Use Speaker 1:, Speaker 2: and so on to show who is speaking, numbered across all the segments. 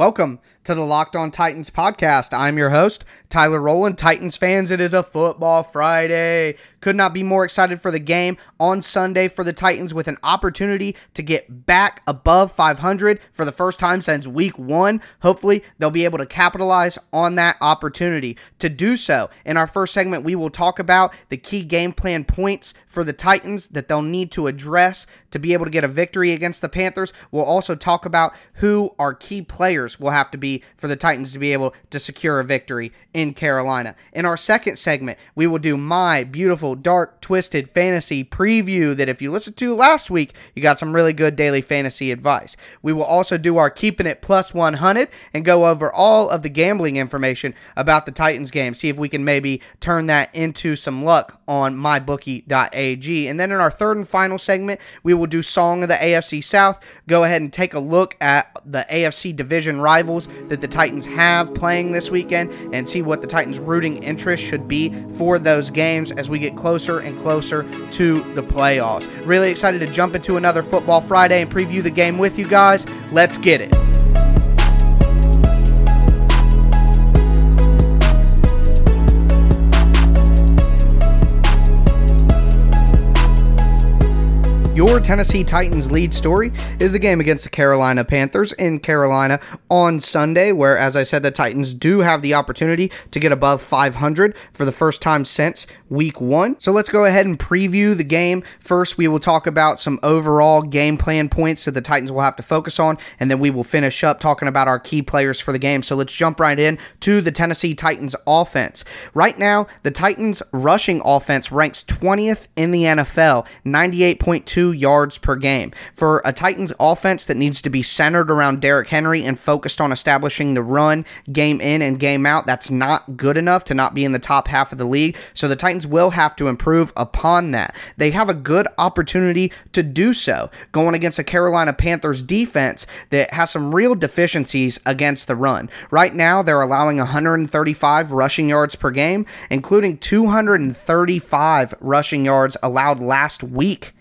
Speaker 1: Welcome to the Locked On Titans podcast. I'm your host, Tyler Rowland. Titans fans, it is a football Friday. Could not be more excited for the game on Sunday for the Titans with an opportunity to get back above 500 for the first time since week one. Hopefully, they'll be able to capitalize on that opportunity. To do so, in our first segment, we will talk about the key game plan points for the Titans that they'll need to address to be able to get a victory against the Panthers. We'll also talk about who our key players will have to be for the Titans to be able to secure a victory in Carolina. In our second segment, we will do my beautiful, dark, twisted fantasy preview that if you listened to last week, you got some really good daily fantasy advice. We will also do our keeping it plus 100 and go over all of the gambling information about the Titans game, see if we can maybe turn that into some luck on mybookie.ag. And then in our third and final segment, we will do Song of the AFC South, go ahead and take a look at the AFC division rivals that the Titans have playing this weekend and see what the Titans' rooting interest should be for those games as we get closer and closer to the playoffs. Really excited to jump into another Football Friday and preview the game with you guys. Let's get it. Your Tennessee Titans lead story is the game against the Carolina Panthers in Carolina on Sunday, where, as I said, the Titans do have the opportunity to get above 500 for the first time since week one. So let's go ahead and preview the game. First, we will talk about some overall game plan points that the Titans will have to focus on, and then we will finish up talking about our key players for the game. So let's jump right in to the Tennessee Titans offense. Right now, the Titans rushing offense ranks 20th in the NFL, 98.2 yards per game. For a Titans offense that needs to be centered around Derrick Henry and focused on establishing the run game in and game out, that's not good enough to not be in the top half of the league. So the Titans will have to improve upon that. They have a good opportunity to do so going against a Carolina Panthers defense that has some real deficiencies against the run. Right now, they're allowing 135 rushing yards per game, including 235 rushing yards allowed last week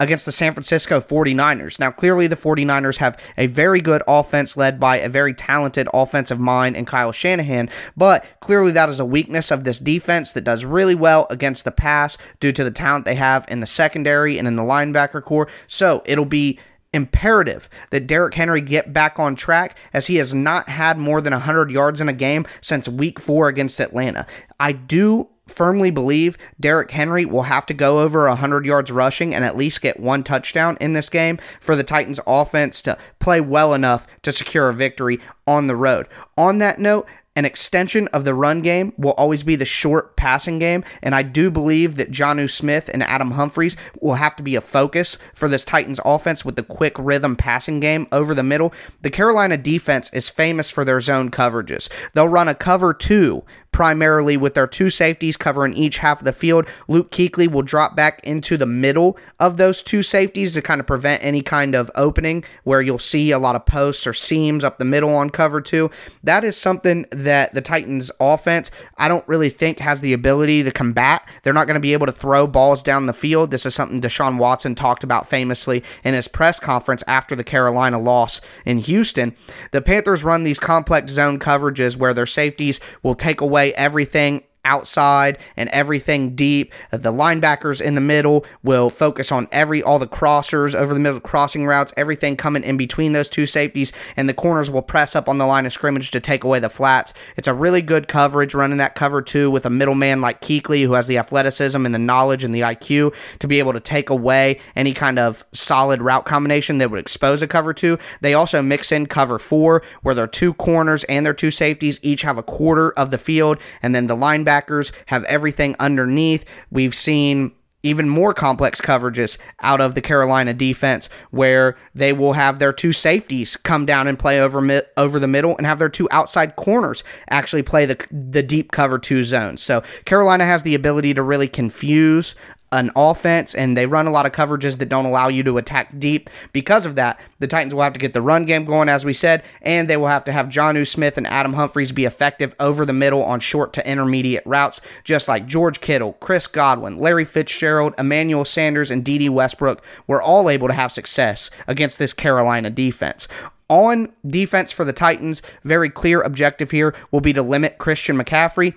Speaker 1: against the San Francisco 49ers. Now, clearly, the 49ers have a very good offense led by a very talented offensive mind in Kyle Shanahan, but clearly that is a weakness of this defense that does really well against the pass due to the talent they have in the secondary and in the linebacker corps. So it'll be imperative that Derrick Henry get back on track as he has not had more than 100 yards in a game since week four against Atlanta. I do firmly believe Derrick Henry will have to go over 100 yards rushing and at least get one touchdown in this game for the Titans offense to play well enough to secure a victory on the road. On that note, an extension of the run game will always be the short passing game, and I do believe that Jonnu Smith and Adam Humphries will have to be a focus for this Titans offense with the quick rhythm passing game over the middle. The Carolina defense is famous for their zone coverages. They'll run a cover two primarily with their two safeties covering each half of the field. Luke Kuechly will drop back into the middle of those two safeties to kind of prevent any kind of opening where you'll see a lot of posts or seams up the middle on cover two. That is something that the Titans offense, I don't really think has the ability to combat. They're not going to be able to throw balls down the field. This is something Deshaun Watson talked about famously in his press conference after the Carolina loss in Houston. The Panthers run these complex zone coverages where their safeties will take away everything outside and everything deep. The linebackers in the middle will focus on every all the crossers over the middle crossing routes, everything coming in between those two safeties, and the corners will press up on the line of scrimmage to take away the flats. It's a really good coverage running that cover two with a middleman like Kuechly who has the athleticism and the knowledge and the IQ to be able to take away any kind of solid route combination that would expose a cover two. They also mix in cover four where their two corners and their two safeties each have a quarter of the field, and then the linebacker linebackers have everything underneath. We've seen even more complex coverages out of the Carolina defense where they will have their two safeties come down and play over over the middle and have their two outside corners actually play the the deep cover two zones. So Carolina has the ability to really confuse an offense and they run a lot of coverages that don't allow you to attack deep. Because of that, the Titans will have to get the run game going, as we said, and they will have to have Jonnu Smith and Adam Humphries be effective over the middle on short to intermediate routes, just like George Kittle, Chris Godwin, Larry Fitzgerald, Emmanuel Sanders, and Dede Westbrook were all able to have success against this Carolina defense on defense for the Titans, very clear objective here will be to limit Christian McCaffrey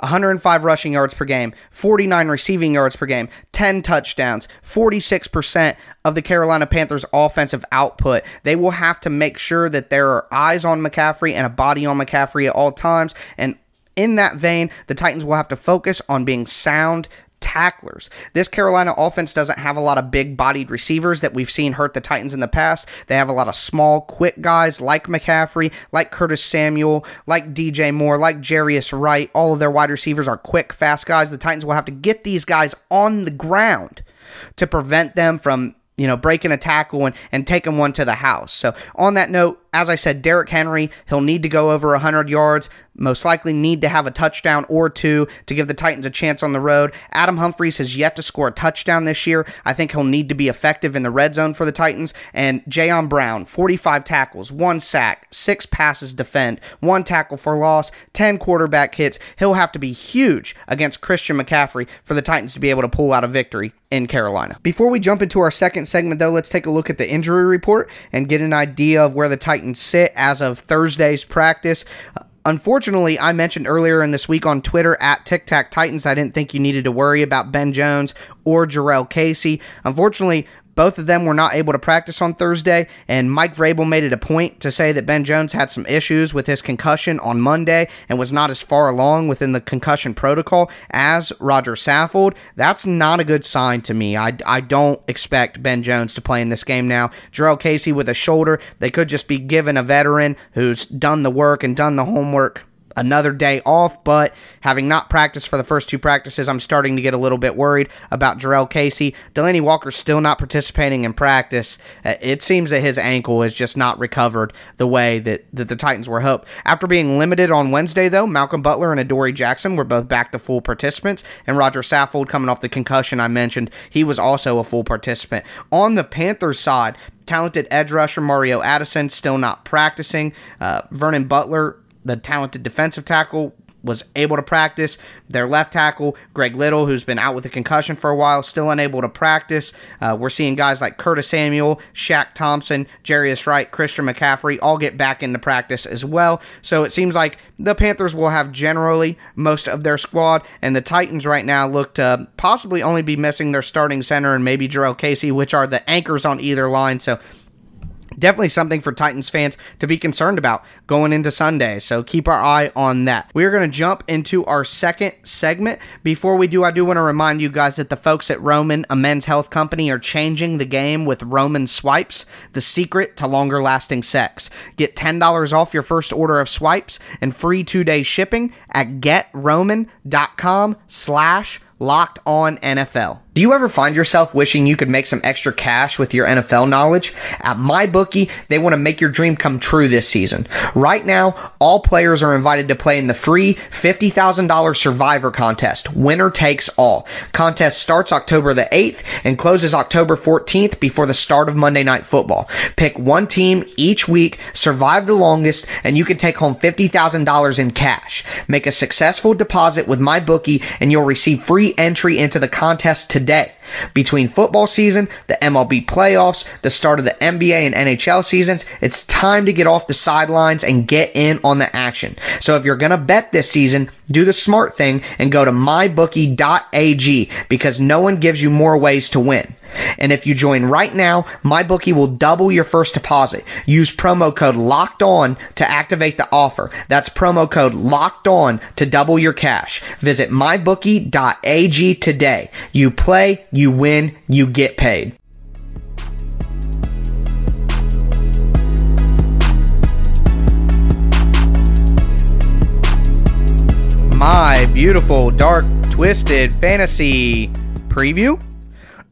Speaker 1: 105 rushing yards per game, 49 receiving yards per game, 10 touchdowns, 46% of the Carolina Panthers' offensive output. They will have to make sure that there are eyes on McCaffrey and a body on McCaffrey at all times. And in that vein, the Titans will have to focus on being sound tacklers. This Carolina offense doesn't have a lot of big bodied receivers that we've seen hurt the Titans in the past. They have a lot of small, quick guys like McCaffrey, like Curtis Samuel, like DJ Moore, like Jarius Wright. All of their wide receivers are quick, fast guys. The Titans will have to get these guys on the ground to prevent them from you know, breaking a tackle and, and taking one to the house. So, on that note, as I said, Derrick Henry, he'll need to go over 100 yards, most likely need to have a touchdown or two to give the Titans a chance on the road. Adam Humphries has yet to score a touchdown this year. I think he'll need to be effective in the red zone for the Titans. And Jayon Brown, 45 tackles, one sack, six passes defend, one tackle for loss, 10 quarterback hits. He'll have to be huge against Christian McCaffrey for the Titans to be able to pull out a victory in Carolina. Before we jump into our second segment, though, let's take a look at the injury report and get an idea of where the Titans Titans sit as of Thursday's practice. Unfortunately, I mentioned earlier in this week on Twitter at Tic Tac Titans, I didn't think you needed to worry about Ben Jones or Jurrell Casey. Unfortunately, both of them were not able to practice on Thursday, and Mike Vrabel made it a point to say that Ben Jones had some issues with his concussion on Monday and was not as far along within the concussion protocol as Roger Saffold. That's not a good sign to me. I, I don't expect Ben Jones to play in this game now. Jurrell Casey with a shoulder, they could just be given a veteran who's done the work and done the homework another day off, but having not practiced for the first two practices, I'm starting to get a little bit worried about Jurrell Casey. Delanie Walker's still not participating in practice. Uh, it seems that his ankle has just not recovered the way that, that the Titans were hoped. After being limited on Wednesday, though, Malcolm Butler and Adoree Jackson were both back to full participants, and Roger Saffold, coming off the concussion I mentioned, he was also a full participant. On the Panthers side, talented edge rusher Mario Addison still not practicing. Uh, Vernon Butler the talented defensive tackle was able to practice. Their left tackle, Greg Little, who's been out with a concussion for a while, still unable to practice. Uh, we're seeing guys like Curtis Samuel, Shaq Thompson, Jarius Wright, Christian McCaffrey all get back into practice as well. So it seems like the Panthers will have generally most of their squad, and the Titans right now look to possibly only be missing their starting center and maybe Jurrell Casey, which are the anchors on either line. So definitely something for Titans fans to be concerned about going into Sunday. So keep our eye on that. We're going to jump into our second segment. Before we do, I do want to remind you guys that the folks at Roman, a men's health company, are changing the game with Roman Swipes, the secret to longer lasting sex. Get $10 off your first order of swipes and free two-day shipping at getroman.com slash locked on NFL. Do you ever find yourself wishing you could make some extra cash with your NFL knowledge? At MyBookie, they want to make your dream come true this season. Right now, all players are invited to play in the free $50,000 Survivor contest. Winner takes all. Contest starts October the 8th and closes October 14th before the start of Monday Night Football. Pick one team each week, survive the longest, and you can take home $50,000 in cash. Make a successful deposit with MyBookie and you'll receive free entry into the contest today today. Between football season, the MLB playoffs, the start of the NBA and NHL seasons, it's time to get off the sidelines and get in on the action. So if you're going to bet this season, do the smart thing and go to mybookie.ag because no one gives you more ways to win. And if you join right now, MyBookie will double your first deposit. Use promo code LOCKED ON to activate the offer. That's promo code LOCKED ON to double your cash. Visit mybookie.ag today. You play, win, you get paid. My beautiful, dark, twisted fantasy preview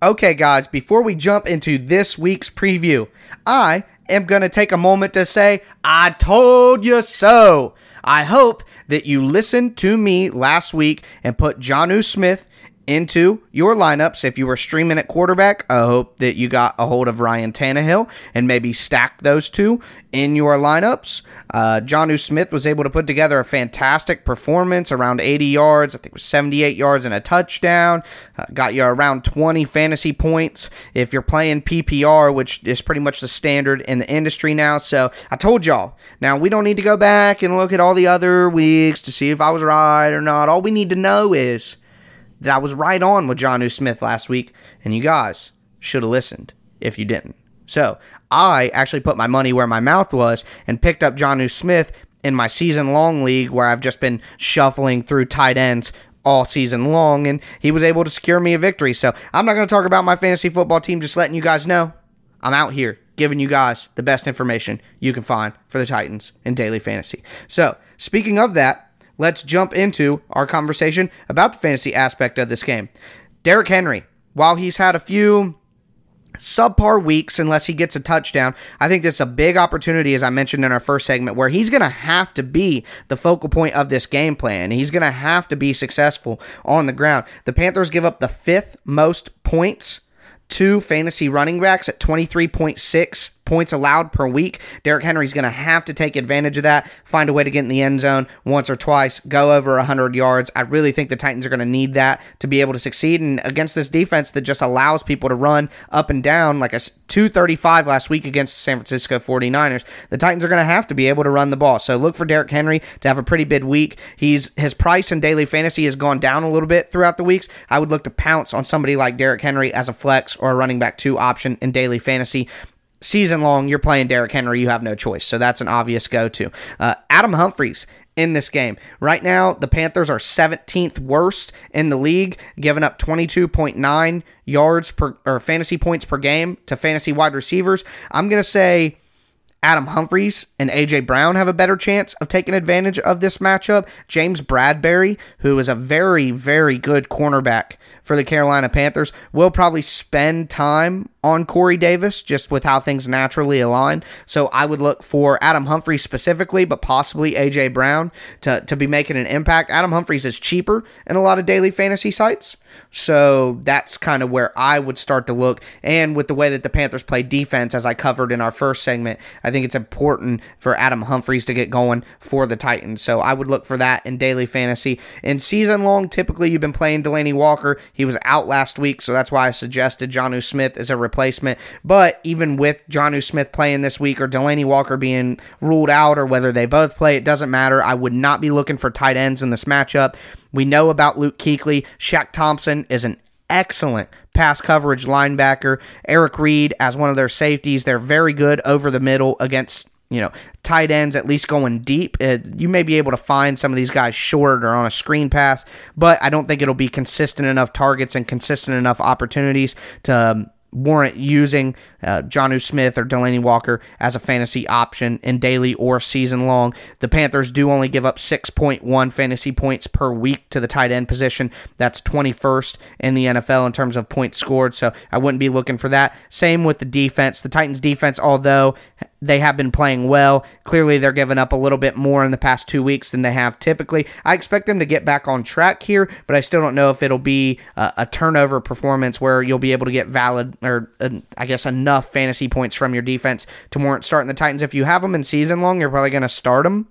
Speaker 1: Okay, guys, before we jump into this week's preview, I am going to take a moment to say, I told you so. I hope that you listened to me last week and put Jonnu Smith into your lineups. If you were streaming at quarterback, I hope that you got a hold of Ryan Tannehill and maybe stack those two in your lineups. Uh, Jonnu Smith was able to put together a fantastic performance around 80 yards. I think it was 78 yards and a touchdown. Uh, got you around 20 fantasy points if you're playing PPR, which is pretty much the standard in the industry now. So I told y'all. Now we don't need to go back and look at all the other weeks to see if I was right or not. All we need to know is that I was right on with Jonnu Smith last week, and you guys should have listened if you didn't. So I actually put my money where my mouth was and picked up Jonnu Smith in my season long league where I've just been shuffling through tight ends all season long, and he was able to secure me a victory. So I'm not going to talk about my fantasy football team, just letting you guys know I'm out here giving you guys the best information you can find for the Titans in daily fantasy. So, speaking of that, let's jump into our conversation about the fantasy aspect of this game. Derrick Henry, while he's had a few subpar weeks unless he gets a touchdown. I think this is a big opportunity, as I mentioned in our first segment, where he's going to have to be the focal point of this game plan. He's going to have to be successful on the ground. The Panthers give up the fifth most points to fantasy running backs at 23.6 points allowed per week. Derrick Henry's going to have to take advantage of that, find a way to get in the end zone once or twice, go over 100 yards. I really think the Titans are going to need that to be able to succeed. And against this defense that just allows people to run up and down, like a 235 last week against the San Francisco 49ers, the Titans are going to have to be able to run the ball. So look for Derrick Henry to have a pretty big week. He's his price in daily fantasy has gone down a little bit throughout the weeks. I would look to pounce on somebody like Derrick Henry as a flex or a running back two option in daily fantasy season long, you're playing Derrick Henry. You have no choice. So that's an obvious go to. Uh, Adam Humphries in this game. Right now, the Panthers are 17th worst in the league, giving up 22.9 yards per or fantasy points per game to fantasy wide receivers. I'm going to say Adam Humphries and AJ Brown have a better chance of taking advantage of this matchup. James Bradberry, who is a very, very good cornerback for the Carolina Panthers, will probably spend time on Corey Davis just with how things naturally align. So I would look for Adam Humphries specifically, but possibly AJ Brown to, to be making an impact. Adam Humphries is cheaper in a lot of daily fantasy sites. So that's kind of where I would start to look. And with the way that the Panthers play defense, as I covered in our first segment, I think it's important for Adam Humphries to get going for the Titans. So I would look for that in daily fantasy. In season long, typically you've been playing Delanie Walker. He was out last week, so that's why I suggested Jonnu Smith as a replacement. But even with Jonnu Smith playing this week or Delanie Walker being ruled out or whether they both play, it doesn't matter. I would not be looking for tight ends in this matchup. We know about Luke Kuechly. Shaq Thompson is an excellent pass coverage linebacker. Eric Reid as one of their safeties. They're very good over the middle against you know tight ends at least going deep. Uh, you may be able to find some of these guys short or on a screen pass, but I don't think it'll be consistent enough targets and consistent enough opportunities to. Um, warrant using uh, Jonnu Smith or Delanie Walker as a fantasy option in daily or season long. The Panthers do only give up 6.1 fantasy points per week to the tight end position. That's 21st in the NFL in terms of points scored, so I wouldn't be looking for that. Same with the defense. The Titans defense, although they have been playing well. Clearly, they're giving up a little bit more in the past two weeks than they have typically. I expect them to get back on track here, but I still don't know if it'll be a, a turnover performance where you'll be able to get valid or uh, I guess enough fantasy points from your defense to warrant starting the Titans. If you have them in season long, you're probably going to start them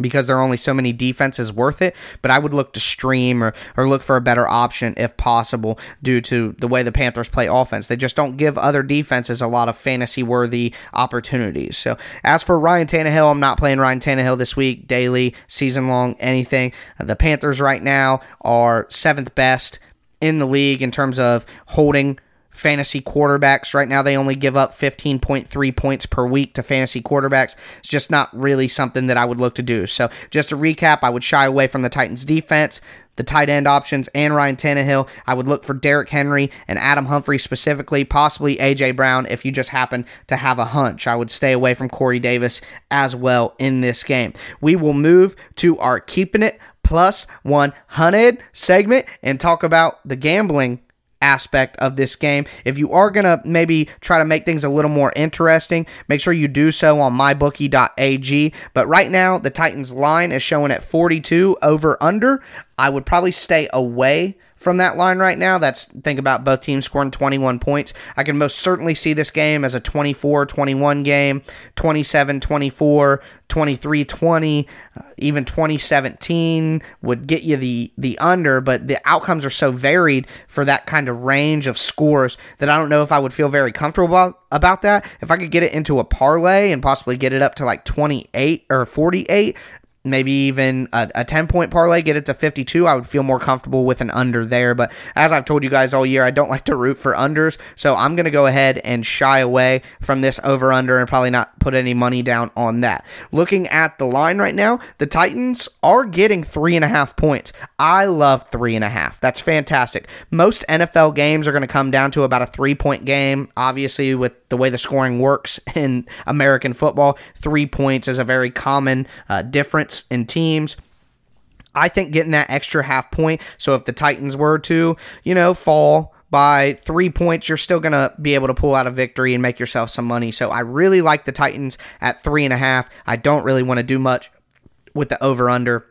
Speaker 1: because there are only so many defenses worth it. But I would look to stream or, or look for a better option if possible due to the way the Panthers play offense. They just don't give other defenses a lot of fantasy worthy opportunities. So as for Ryan Tannehill, I'm not playing Ryan Tannehill this week, daily, season long, anything. The Panthers right now are seventh best in the league in terms of holding fantasy quarterbacks. Right now, they only give up 15.3 points per week to fantasy quarterbacks. It's just not really something that I would look to do. So, just to recap, I would shy away from the Titans' defense, the tight end options, and Ryan Tannehill. I would look for Derrick Henry and Adam Humphrey specifically, possibly A.J. Brown if you just happen to have a hunch. I would stay away from Corey Davis as well in this game. We will move to our Keeping It Plus 100 segment and talk about the gambling aspect of this game. If you are going to maybe try to make things a little more interesting, make sure you do so on mybookie.ag. But right now, the Titans line is showing at 42 over under. I would probably stay away from that line right now. That's think about both teams scoring 21 points. I can most certainly see this game as a 24 21 game, 27 24, 23 20, uh, even 2017 would get you the, the under, but the outcomes are so varied for that kind of range of scores that I don't know if I would feel very comfortable about, about that. If I could get it into a parlay and possibly get it up to like 28 or 48, maybe even a, a 10 point parlay, get it to 52, I would feel more comfortable with an under there. But as I've told you guys all year, I don't like to root for unders. So I'm going to go ahead and shy away from this over under and probably not put any money down on that. Looking at the line right now, the Titans are getting three and a half points. I love three and a half. That's fantastic. Most NFL games are going to come down to about a three point game. Obviously, with the way the scoring works in American football, three points is a very common uh, difference in teams. I think getting that extra half point. So if the Titans were to, you know, fall by three points, you're still going to be able to pull out a victory and make yourself some money. So I really like the Titans at three and a half. I don't really want to do much with the over under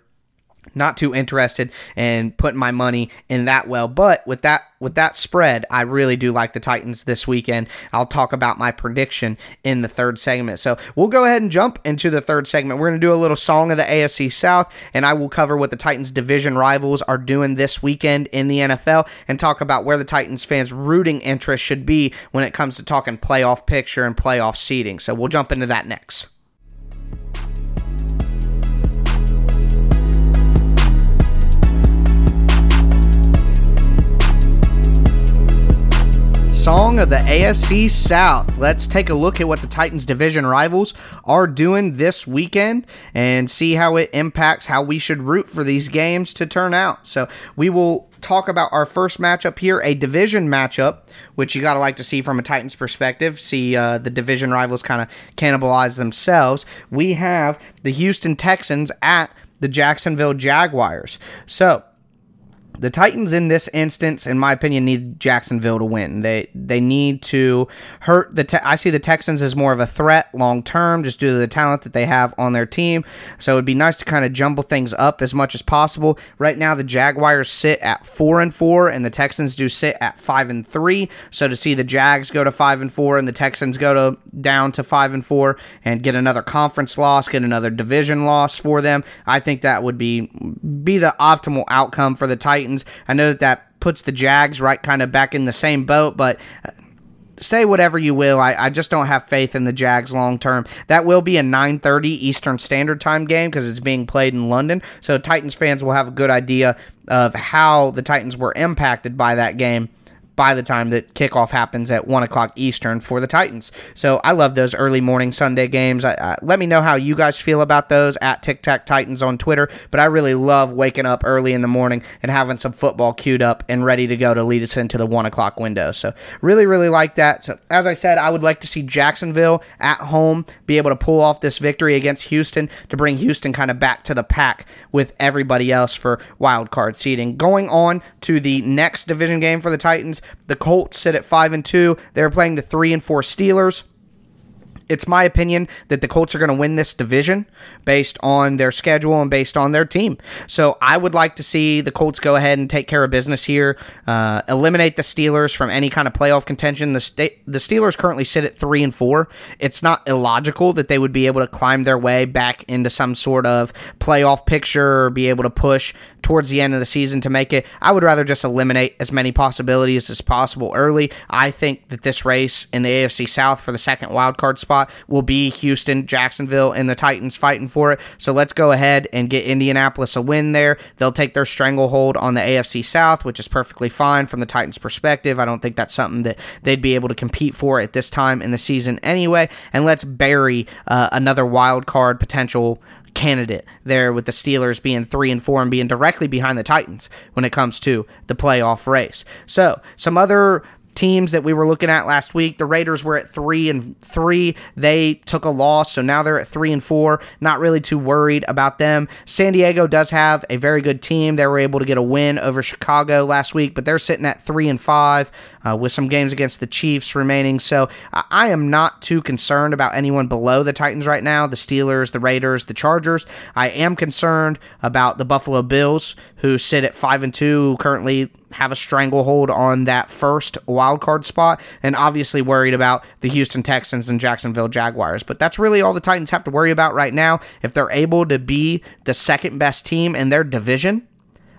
Speaker 1: not too interested in putting my money in that well. But with that with that spread, I really do like the Titans this weekend. I'll talk about my prediction in the third segment. So we'll go ahead and jump into the third segment. We're going to do a little song of the AFC South, and I will cover what the Titans division rivals are doing this weekend in the NFL and talk about where the Titans fans' rooting interest should be when it comes to talking playoff picture and playoff seeding. So we'll jump into that next. Song of the AFC South. Let's take a look at what the Titans division rivals are doing this weekend and see how it impacts how we should root for these games to turn out. So, we will talk about our first matchup here, a division matchup, which you got to like to see from a Titans perspective. See uh, the division rivals kind of cannibalize themselves. We have the Houston Texans at the Jacksonville Jaguars. So, the Titans in this instance, in my opinion, need Jacksonville to win. They they need to hurt the. Te- I see the Texans as more of a threat long term, just due to the talent that they have on their team. So it'd be nice to kind of jumble things up as much as possible. Right now, the Jaguars sit at four and four, and the Texans do sit at five and three. So to see the Jags go to five and four, and the Texans go to down to five and four, and get another conference loss, get another division loss for them, I think that would be be the optimal outcome for the Titans Titans. I know that that puts the Jags right kind of back in the same boat, but uh, say whatever you will. I, I just don't have faith in the Jags long term. That will be a 9:30 Eastern Standard Time game because it's being played in London. So Titans fans will have a good idea of how the Titans were impacted by that game by the time that kickoff happens at 1 o'clock Eastern for the Titans. So I love those early morning Sunday games. I, I, let me know how you guys feel about those at Tic Tac Titans on Twitter. But I really love waking up early in the morning and having some football queued up and ready to go to lead us into the 1 o'clock window. So really, really like that. So as I said, I would like to see Jacksonville at home be able to pull off this victory against Houston to bring Houston kind of back to the pack with everybody else for wild card seeding. Going on to the next division game for the Titans, the Colts sit at 5 and 2. They're playing the 3 and 4 Steelers it's my opinion that the Colts are going to win this division based on their schedule and based on their team. So I would like to see the Colts go ahead and take care of business here, uh, eliminate the Steelers from any kind of playoff contention. The state, the Steelers currently sit at three and four. It's not illogical that they would be able to climb their way back into some sort of playoff picture or be able to push towards the end of the season to make it. I would rather just eliminate as many possibilities as possible early. I think that this race in the AFC South for the second wild card spot spot will be Houston, Jacksonville, and the Titans fighting for it. So let's go ahead and get Indianapolis a win there. They'll take their stranglehold on the AFC South, which is perfectly fine from the Titans' perspective. I don't think that's something that they'd be able to compete for at this time in the season anyway. And let's bury uh, another wild card potential candidate there with the Steelers being 3 and 4 and being directly behind the Titans when it comes to the playoff race. So, some other teams that we were looking at last week. The Raiders were at three and three. They took a loss, so now they're at three and four. Not really too worried about them. San Diego does have a very good team. They were able to get a win over Chicago last week, but they're sitting at three and five uh, with some games against the Chiefs remaining. So I am not too concerned about anyone below the Titans right now. The Steelers, the Raiders, the Chargers. I am concerned about the Buffalo Bills, who sit at five and two, currently have a stranglehold on that first wild card spot, and obviously worried about the Houston Texans and Jacksonville Jaguars. But that's really all the Titans have to worry about right now. If they're able to be the second best team in their division,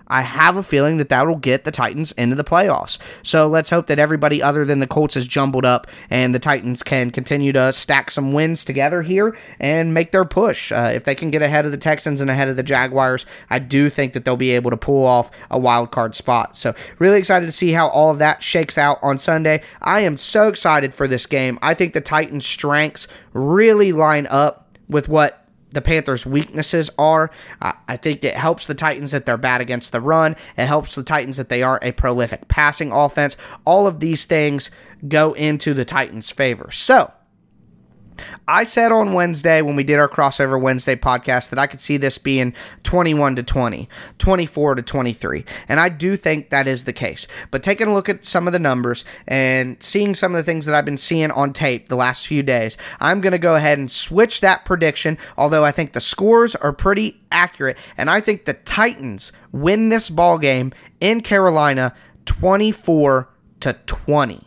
Speaker 1: I have a feeling that that will get the Titans into the playoffs. So let's hope that everybody other than the Colts is jumbled up and the Titans can continue to stack some wins together here and make their push. Uh, if they can get ahead of the Texans and ahead of the Jaguars, I do think that they'll be able to pull off a wild card spot. So really excited to see how all of that shakes out on Sunday. I am so excited for this game. I think the Titans' strengths really line up with what the Panthers' weaknesses are. Uh, I think it helps the Titans that they're bad against the run. It helps the Titans that they aren't a prolific passing offense. All of these things go into the Titans' favor. So, I said on Wednesday when we did our crossover Wednesday podcast that I could see this being 21 to 20, 24 to 23. And I do think that is the case. But taking a look at some of the numbers and seeing some of the things that I've been seeing on tape the last few days, I'm going to go ahead and switch that prediction, although I think the scores are pretty accurate and I think the Titans win this ball game in Carolina 24 to 20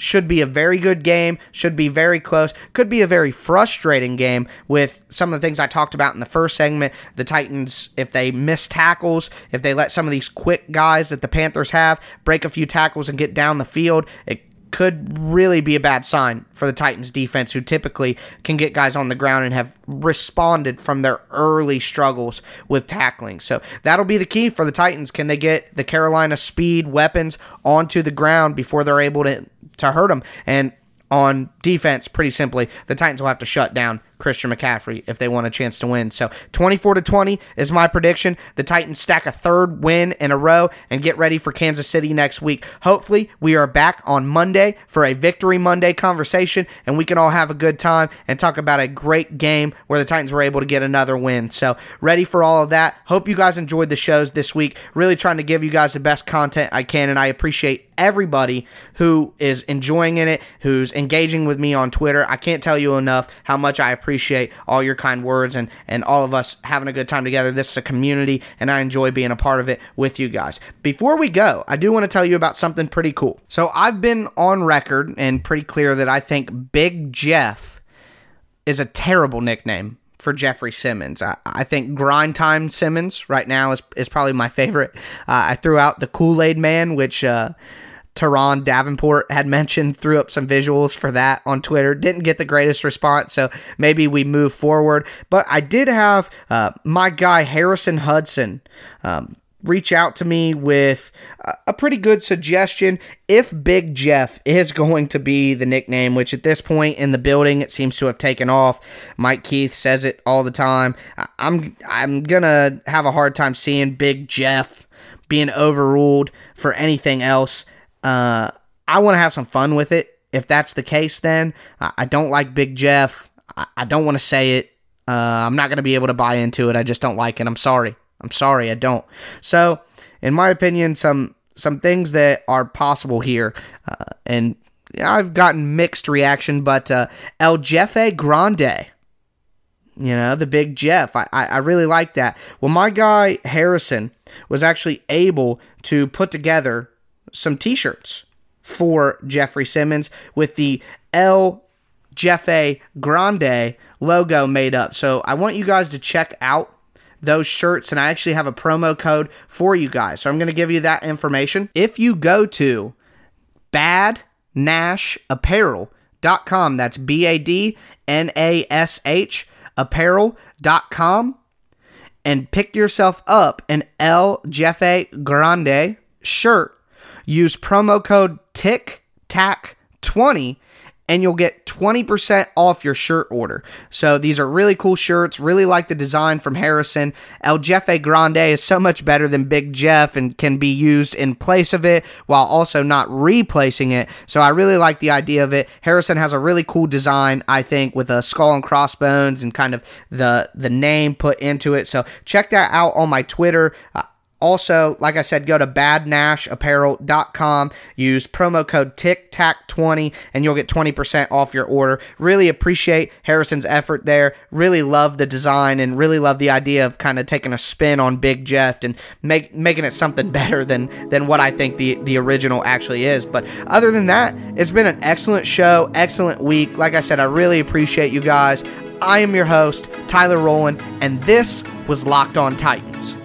Speaker 1: should be a very good game, should be very close, could be a very frustrating game with some of the things I talked about in the first segment. The Titans, if they miss tackles, if they let some of these quick guys that the Panthers have break a few tackles and get down the field, it could really be a bad sign for the Titans defense, who typically can get guys on the ground and have responded from their early struggles with tackling. So that'll be the key for the Titans. Can they get the Carolina speed weapons onto the ground before they're able to to hurt them. And on defense, pretty simply, the Titans will have to shut down Christian McCaffrey if they want a chance to win. So 24 to 20 is my prediction. The Titans stack a third win in a row and get ready for Kansas City next week. Hopefully, we are back on Monday for a Victory Monday conversation and we can all have a good time and talk about a great game where the Titans were able to get another win. So, ready for all of that. Hope you guys enjoyed the shows this week. Really trying to give you guys the best content I can and I appreciate everybody who is enjoying in it, who's engaging with me on Twitter. I can't tell you enough how much I appreciate appreciate all your kind words and, and all of us having a good time together. This is a community, and I enjoy being a part of it with you guys. Before we go, I do want to tell you about something pretty cool. So I've been on record and pretty clear that I think Big Jeff is a terrible nickname for Jeffrey Simmons. I, I, think Grind Time Simmons right now is, is probably my favorite. Uh, I threw out the Kool Aid Man, which uh, Teron Davenport had mentioned, threw up some visuals for that on Twitter. Didn't get the greatest response, so maybe we move forward. But I did have uh, my guy Harrison Hudson um, reach out to me with a pretty good suggestion if Big Jeff is going to be the nickname, which at this point in the building it seems to have taken off. Mike Keith says it all the time. I'm I'm gonna have a hard time seeing Big Jeff being overruled for anything else. Uh, I want to have some fun with it. If that's the case, then I, I don't like Big Jeff. I, I don't want to say it. Uh, I'm not going to be able to buy into it. I just don't like it. I'm sorry. I'm sorry. I don't. So, in my opinion, some some things that are possible here, uh, and I've gotten mixed reaction, but uh, El Jefe Grande. You know, the big Jeff. I, I, I really like that. Well, my guy Harrison was actually able to put together some t-shirts for Jeffrey Simmons with the El Jefe Grande logo made up. So I want you guys to check out those shirts and I actually have a promo code for you guys. So I'm going to give you that information. If you go to badnashapparel.com, that's B A D N A S H apparel.com and pick yourself up an El Jefe Grande shirt Use promo code TICTAC20 and you'll get 20% off your shirt order. So these are really cool shirts. Really like the design from Harrison. El Jefe Grande is so much better than Big Jeff and can be used in place of it while also not replacing it. So I really like the idea of it. Harrison has a really cool design, I think, with a skull and crossbones and kind of the the name put into it. So check that out on my Twitter. Uh, Also, like I said, go to badnashapparel.com, use promo code TICTAC20, and you'll get 20% off your order. Really appreciate Harrison's effort there. Really love the design and really love the idea of kind of taking a spin on Big Jeff and make, making it something better than, than what I think the, the original actually is. But other than that, it's been an excellent show, excellent week. Like I said, I really appreciate you guys. I am your host, Tyler Rowland, and this was Locked On Titans.